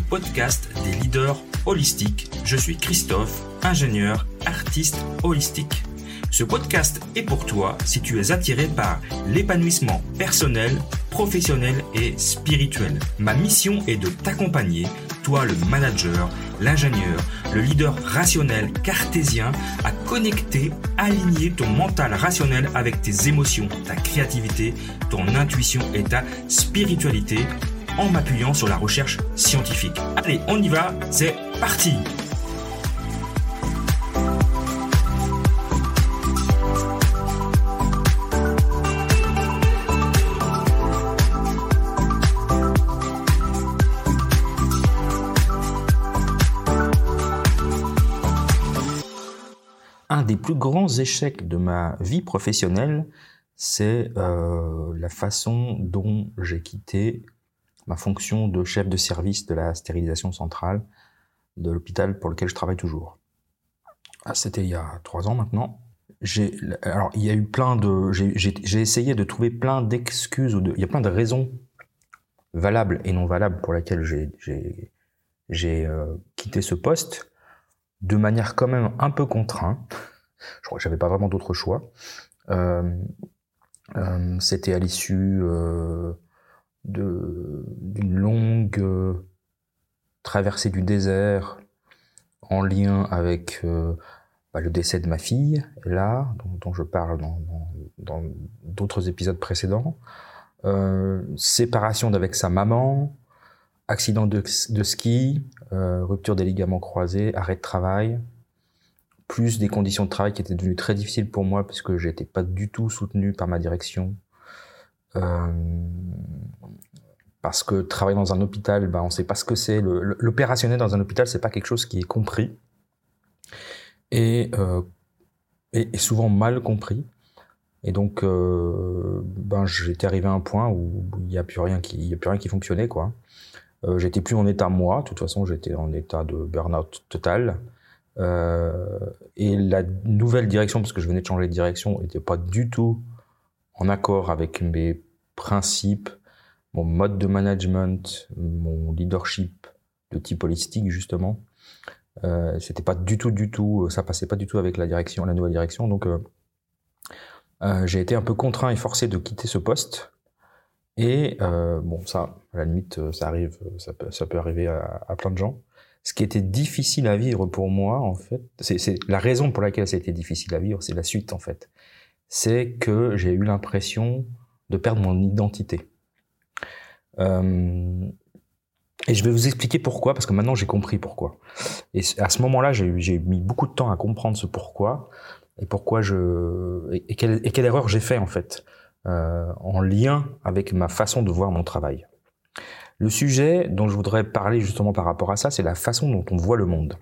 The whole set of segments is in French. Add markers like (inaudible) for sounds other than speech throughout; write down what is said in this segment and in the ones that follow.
Podcast des leaders holistiques. Je suis Christophe, ingénieur, artiste holistique. Ce podcast est pour toi si tu es attiré par l'épanouissement personnel, professionnel et spirituel. Ma mission est de t'accompagner, toi le manager, l'ingénieur, le leader rationnel cartésien, à connecter, aligner ton mental rationnel avec tes émotions, ta créativité, ton intuition et ta spiritualité en m'appuyant sur la recherche scientifique. Allez, on y va, c'est parti Un des plus grands échecs de ma vie professionnelle, c'est euh, la façon dont j'ai quitté ma fonction de chef de service de la stérilisation centrale de l'hôpital pour lequel je travaille toujours. Ah, c'était il y a trois ans maintenant. Alors, il y a eu plein de, j'ai essayé de trouver plein d'excuses de, il y a plein de raisons valables et non valables pour lesquelles j'ai, euh, quitté ce poste de manière quand même un peu contrainte. Je crois que j'avais pas vraiment d'autre choix. Euh, euh, c'était à l'issue d'une longue euh, traversée du désert en lien avec euh, bah, le décès de ma fille, là, dont, je parle dans d'autres épisodes précédents, euh, séparation d'avec sa maman, accident de, ski, rupture des ligaments croisés, arrêt de travail, plus des conditions de travail qui étaient devenues très difficiles pour moi parce que j'étais pas du tout soutenu par ma direction. Euh, parce que travailler dans un hôpital, ben, on ne sait pas ce que c'est. L'opérationnel dans un hôpital, c'est pas quelque chose qui est compris et, euh, et, souvent mal compris. Et donc, euh, ben, j'étais arrivé à un point où il n'y a plus rien qui, a plus rien qui fonctionnait, quoi. Euh, j'étais plus en état moi. De toute façon, j'étais en état de burn-out total. Et la nouvelle direction, parce que je venais de changer de direction, n'était pas du tout en accord avec mes principes, mon mode de management, mon leadership de type holistique justement. Euh, c'était pas du tout, du tout, ça passait pas du tout avec la direction, la nouvelle direction. Donc, euh, euh, j'ai été un peu contraint et forcé de quitter ce poste. Et bon, ça, à la limite, ça arrive, ça peut, ça peut arriver à, à, plein de gens. Ce qui était difficile à vivre pour moi, en fait, c'est la raison pour laquelle ça a été difficile à vivre, c'est la suite, en fait. C'est que j'ai eu l'impression de perdre mon identité. Euh, et je vais vous expliquer pourquoi, parce que maintenant j'ai compris pourquoi. Et à ce moment-là, j'ai mis beaucoup de temps à comprendre ce pourquoi et pourquoi je et, quelle, erreur j'ai fait en fait euh, en lien avec ma façon de voir mon travail. Le sujet dont je voudrais parler justement par rapport à ça, c'est la façon dont on voit le monde.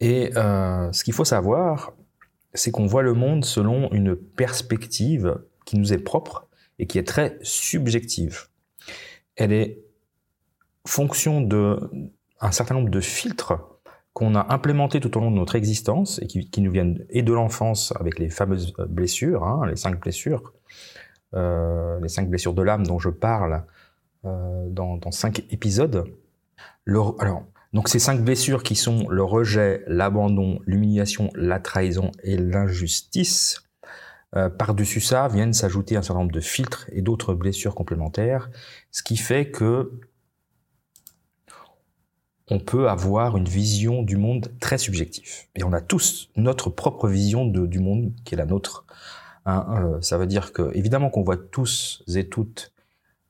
Et euh, ce qu'il faut savoir, c'est qu'on voit le monde selon une perspective qui nous est propre et qui est très subjective. Elle est fonction de un certain nombre de filtres qu'on a implémentés tout au long de notre existence et qui, nous viennent et de l'enfance avec les fameuses blessures, hein, les cinq blessures, euh, les cinq blessures de l'âme dont je parle euh, dans, cinq épisodes. Alors, donc ces cinq blessures qui sont le rejet, l'abandon, l'humiliation, la trahison et l'injustice, euh, par-dessus ça viennent s'ajouter un certain nombre de filtres et d'autres blessures complémentaires, ce qui fait que on peut avoir une vision du monde très subjective. Et on a tous notre propre vision de, du monde qui est la nôtre. Hein, euh, ça veut dire que, évidemment, qu'on voit tous et toutes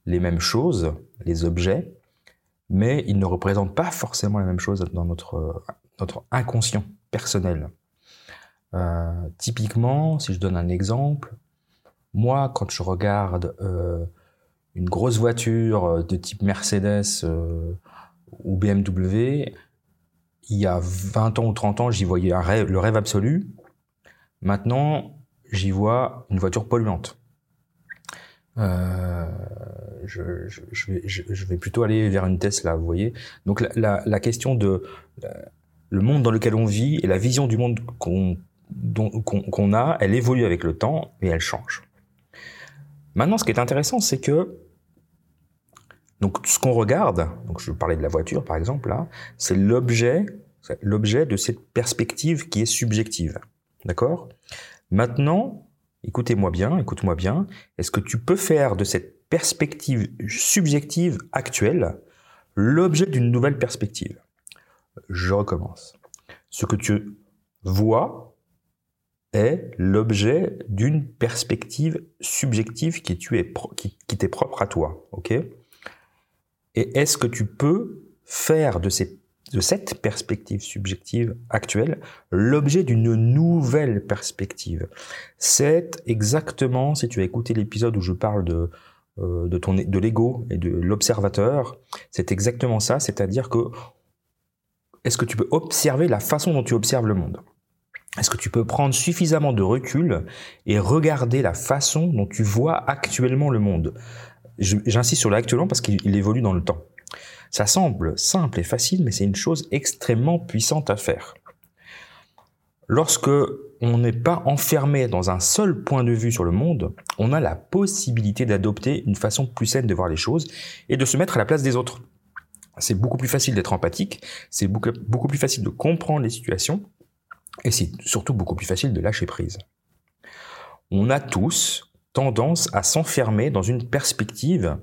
les mêmes choses, les objets, mais ils ne représentent pas forcément la même chose dans notre, notre inconscient personnel. Euh, typiquement, si je donne un exemple, moi, quand je regarde euh, une grosse voiture euh, de type Mercedes ou BMW, il y a 20 ans ou 30 ans, j'y voyais un rêve, le rêve absolu. Maintenant, j'y vois une voiture polluante. Je, vais, plutôt aller vers une Tesla, vous voyez. Donc la question de le monde dans lequel on vit et la vision du monde qu'on qu'on a, elle évolue avec le temps et elle change. Maintenant, ce qui est intéressant, c'est que Donc ce qu'on regarde, donc je parlais de la voiture par exemple là, c'est l'objet, l'objet de cette perspective qui est subjective. D'accord? Maintenant, écoutez-moi bien, écoute-moi bien, est-ce que tu peux faire de cette perspective subjective actuelle l'objet d'une nouvelle perspective? Je recommence. Ce que tu vois est l'objet d'une perspective subjective qui, t'est propre à toi. ok? Et est-ce que tu peux faire de cette perspective subjective actuelle l'objet d'une nouvelle perspective? C'est exactement, si tu as écouté l'épisode où je parle de, euh, de l'ego et de l'observateur, c'est exactement ça, c'est-à-dire que est-ce que tu peux observer la façon dont tu observes le monde? Est-ce que tu peux prendre suffisamment de recul et regarder la façon dont tu vois actuellement le monde? J'insiste sur l'actuellement parce qu'il évolue dans le temps. Ça semble simple et facile, mais c'est une chose extrêmement puissante à faire. Lorsque on n'est pas enfermé dans un seul point de vue sur le monde, on a la possibilité d'adopter une façon plus saine de voir les choses et de se mettre à la place des autres. C'est beaucoup plus facile d'être empathique, c'est beaucoup, beaucoup plus facile de comprendre les situations et c'est surtout beaucoup plus facile de lâcher prise. On a tous tendance à s'enfermer dans une perspective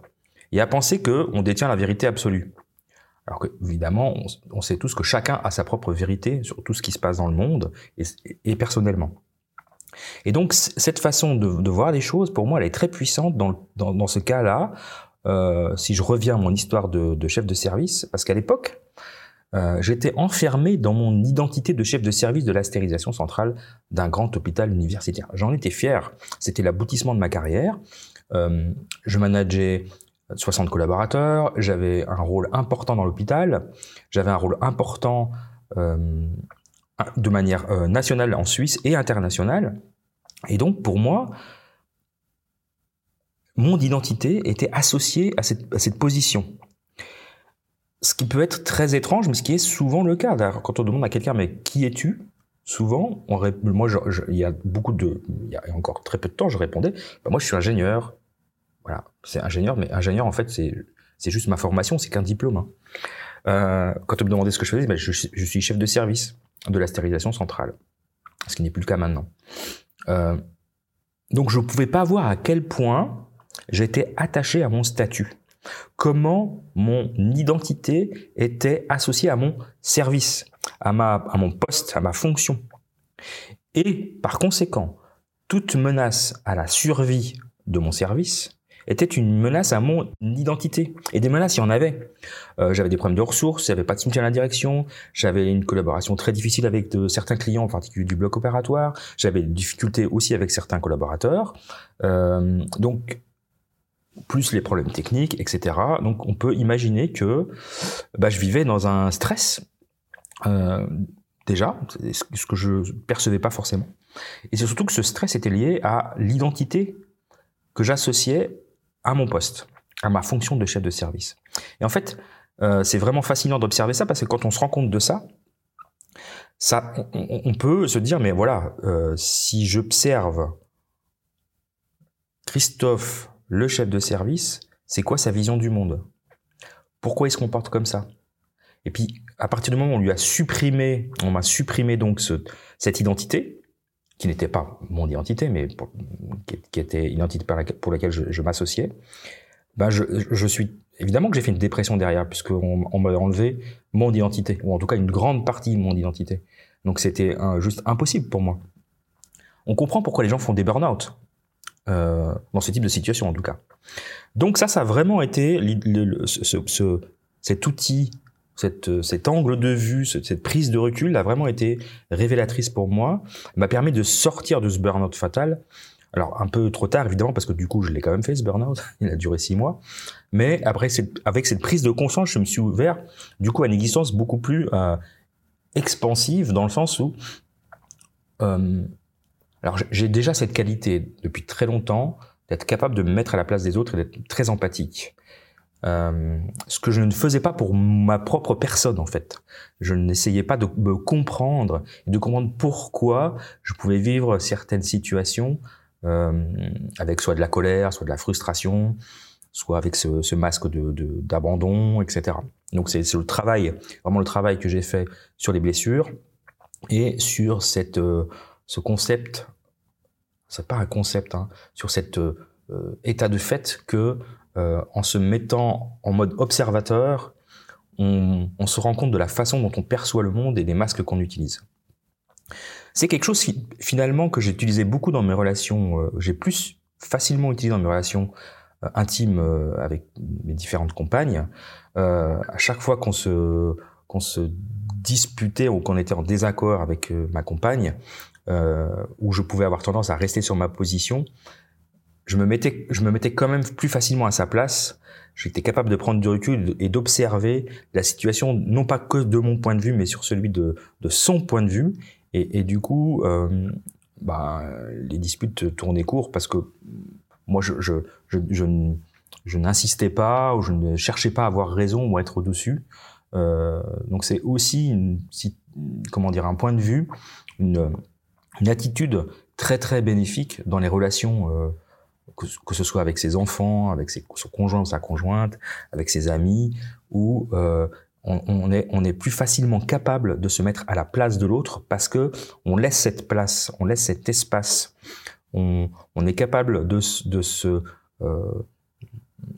et à penser qu'on détient la vérité absolue. Alors que, évidemment, on, sait tous que chacun a sa propre vérité sur tout ce qui se passe dans le monde et, personnellement. Et donc, cette façon de, voir les choses, pour moi, elle est très puissante dans, dans, ce cas-là. Euh, si je reviens à mon histoire de, chef de service, parce qu'à l'époque, euh, j'étais enfermé dans mon identité de chef de service de la stérilisation centrale d'un grand hôpital universitaire. J'en étais fier. C'était l'aboutissement de ma carrière. Euh, je manageais 60 collaborateurs, j'avais un rôle important dans l'hôpital, j'avais un rôle important euh, de manière nationale en Suisse et internationale. Et donc pour moi, mon identité était associée à cette, position. Ce qui peut être très étrange, mais ce qui est souvent le cas. Quand on demande à quelqu'un, mais qui es-tu? Souvent, on, moi, il y a beaucoup de, il y a encore très peu de temps, je répondais, bah, moi, je suis ingénieur, voilà, c'est ingénieur, mais ingénieur, en fait, c'est, c'est juste ma formation, c'est qu'un diplôme. Hein. Euh, quand on me demandait ce que je faisais, ben, je, je, suis chef de service de la stérilisation centrale, ce qui n'est plus le cas maintenant. Euh, donc je ne pouvais pas voir à quel point j'étais attaché à mon statut, comment mon identité était associée à mon service, à, ma, à mon poste, à ma fonction. Et par conséquent, toute menace à la survie de mon service était une menace à mon identité. Et des menaces, il y en avait. Euh, j'avais des problèmes de ressources, j'avais pas de soutien à la direction, j'avais une collaboration très difficile avec de, certains clients, en particulier du bloc opératoire, j'avais des difficultés aussi avec certains collaborateurs. Euh, donc, plus les problèmes techniques, etc. Donc, on peut imaginer que bah, je vivais dans un stress. Euh, déjà, ce que je percevais pas forcément. Et c'est surtout que ce stress était lié à l'identité que j'associais à mon poste, à ma fonction de chef de service. Et en fait, euh, c'est vraiment fascinant d'observer ça parce que quand on se rend compte de ça, ça on, peut se dire, mais voilà, euh, si j'observe Christophe, le chef de service, c'est quoi sa vision du monde? Pourquoi il se comporte comme ça? Et puis, à partir du moment où on lui a supprimé, on m'a supprimé donc ce, cette identité, qui n'était pas mon identité, mais qui, était une identité pour laquelle je, m'associais, ben je, suis évidemment que j'ai fait une dépression derrière, puisqu'on on, m'a enlevé mon identité, ou en tout cas une grande partie de mon identité. Donc c'était juste impossible pour moi. On comprend pourquoi les gens font des burn-out, euh, dans ce type de situation en tout cas. Donc ça, ça a vraiment été cet outil euh, cet angle de vue, cette, prise de recul a vraiment été révélatrice pour moi, m'a permis de sortir de ce burn-out fatal. Alors un peu trop tard évidemment parce que du coup je l'ai quand même fait ce burn-out, (laughs) il a duré six mois. Mais après avec cette prise de conscience, je me suis ouvert du coup à une existence beaucoup plus euh, expansive dans le sens où alors j'ai déjà cette qualité depuis très longtemps d'être capable de me mettre à la place des autres et d'être très empathique. Euh, ce que je ne faisais pas pour ma propre personne en fait. Je n'essayais pas de me comprendre, de comprendre pourquoi je pouvais vivre certaines situations euh, avec soit de la colère, soit de la frustration, soit avec ce, ce masque de d'abandon, etc. Donc c'est le travail, vraiment le travail que j'ai fait sur les blessures et sur cette euh, ce concept, c'est pas un concept, hein, sur cet euh, état de fait que euh, en se mettant en mode observateur, on, se rend compte de la façon dont on perçoit le monde et des masques qu'on utilise. C'est quelque chose finalement que j'ai utilisé beaucoup dans mes relations, euh, j'ai plus facilement utilisé dans mes relations euh, intimes euh, avec mes différentes compagnes. à chaque fois qu'on se qu'on se disputait ou qu'on était en désaccord avec ma compagne, où je pouvais avoir tendance à rester sur ma position, je me mettais je me mettais quand même plus facilement à sa place. J'étais capable de prendre du recul et d'observer la situation, non pas que de mon point de vue, mais sur celui de, son point de vue, et, du coup, euh, bah, les disputes tournaient court parce que moi, je, n'insistais pas ou je ne cherchais pas à avoir raison ou à être au-dessus. Euh, donc c'est aussi, comment dire, un point de vue, une, une attitude très très bénéfique dans les relations, euh, que, ce soit avec ses enfants, avec son conjoint ou sa conjointe, avec ses amis, ou euh, on, est, on est plus facilement capable de se mettre à la place de l'autre parce que on laisse cette place, on laisse cet espace. On, on est capable de, de se, euh,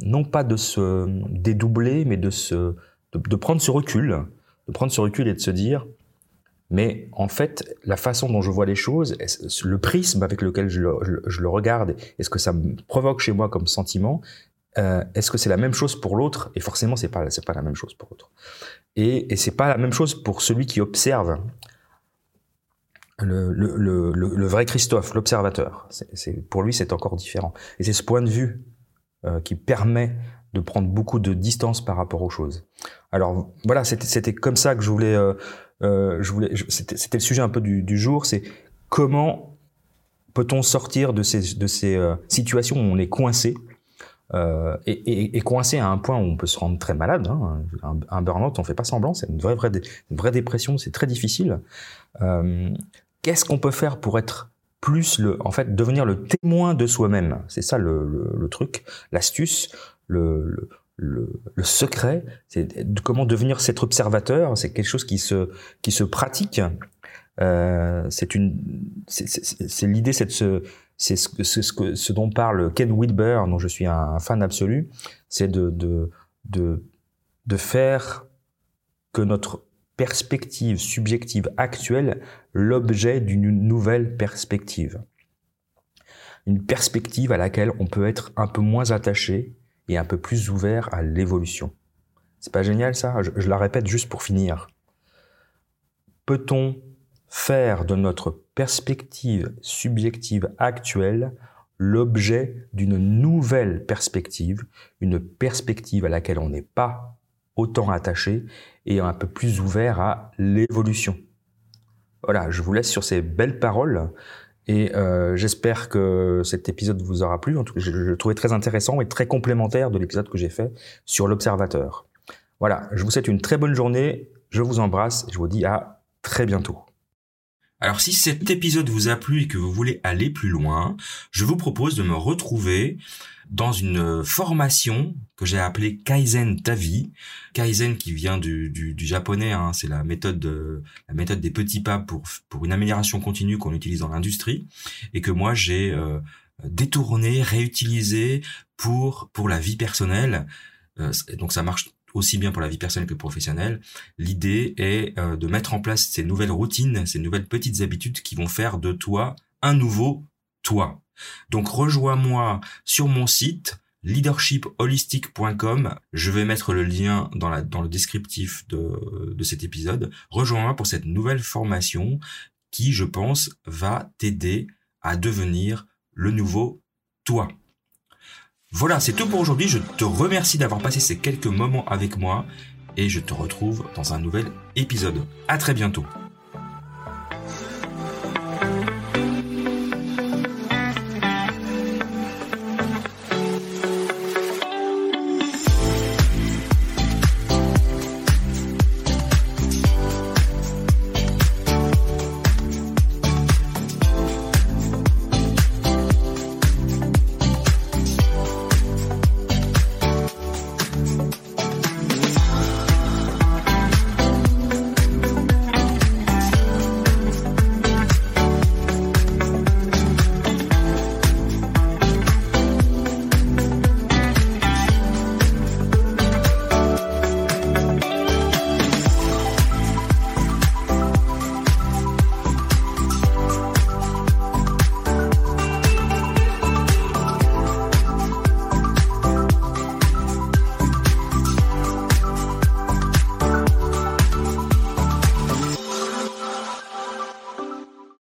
non pas de se dédoubler, mais de se, de, prendre ce recul, de prendre ce recul et de se dire, mais en fait, la façon dont je vois les choses, le prisme avec lequel je le, regarde, et ce que ça me provoque chez moi comme sentiment, euh, est-ce que c'est la même chose pour l'autre? Et forcément, c'est pas c'est pas la même chose pour l'autre. Et, et c'est pas la même chose pour celui qui observe. Le, vrai Christophe, l'observateur, pour lui, c'est encore différent. Et c'est ce point de vue euh, qui permet de prendre beaucoup de distance par rapport aux choses. Alors voilà, c'était comme ça que je voulais, euh, euh je voulais, c'était, le sujet un peu du, jour, c'est comment peut-on sortir de ces, euh, situations où on est coincé euh, et, coincé à un point où on peut se rendre très malade. Hein. Un, un burn-out, on fait pas semblant, c'est une vraie, dépression, c'est très difficile. Qu'est-ce qu'on peut faire pour être plus le, en fait, devenir le témoin de soi-même? C'est ça le, truc, l'astuce, le, le, secret, c'est de comment devenir cet observateur. C'est quelque chose qui se pratique. Euh, c'est l'idée, c'est ce, ce, ce, dont parle Ken Wilber, dont je suis un, fan absolu, c'est de faire que notre perspective subjective actuelle l'objet d'une nouvelle perspective. Une perspective à laquelle on peut être un peu moins attaché et un peu plus ouvert à l'évolution. C'est pas génial ça? Je, la répète juste pour finir. Peut-on faire de notre perspective subjective actuelle l'objet d'une nouvelle perspective, une perspective à laquelle on n'est pas autant attaché et un peu plus ouvert à l'évolution? Voilà, je vous laisse sur ces belles paroles et euh, j'espère que cet épisode vous aura plu. En tout cas, je, je le trouvais très intéressant et très complémentaire de l'épisode que j'ai fait sur l'observateur. Voilà, je vous souhaite une très bonne journée, je vous embrasse et je vous dis à très bientôt. Alors si cet épisode vous a plu et que vous voulez aller plus loin, je vous propose de me retrouver dans une formation que j'ai appelée Kaizen Tavi. Kaizen qui vient du, du, japonais, hein, c'est la méthode de, la méthode des petits pas pour pour une amélioration continue qu'on utilise dans l'industrie et que moi j'ai euh, détourné, réutilisé pour pour la vie personnelle. Euh, donc ça marche aussi bien pour la vie personnelle que professionnelle. L'idée est euh, de mettre en place ces nouvelles routines, ces nouvelles petites habitudes qui vont faire de toi un nouveau toi. Donc rejoins-moi sur mon site leadershipholistic.com. Je vais mettre le lien dans, le descriptif de, de cet épisode. Rejoins-moi pour cette nouvelle formation qui, je pense, va t'aider à devenir le nouveau toi. Voilà, c'est tout pour aujourd'hui. Je te remercie d'avoir passé ces quelques moments avec moi et je te retrouve dans un nouvel épisode. À très bientôt.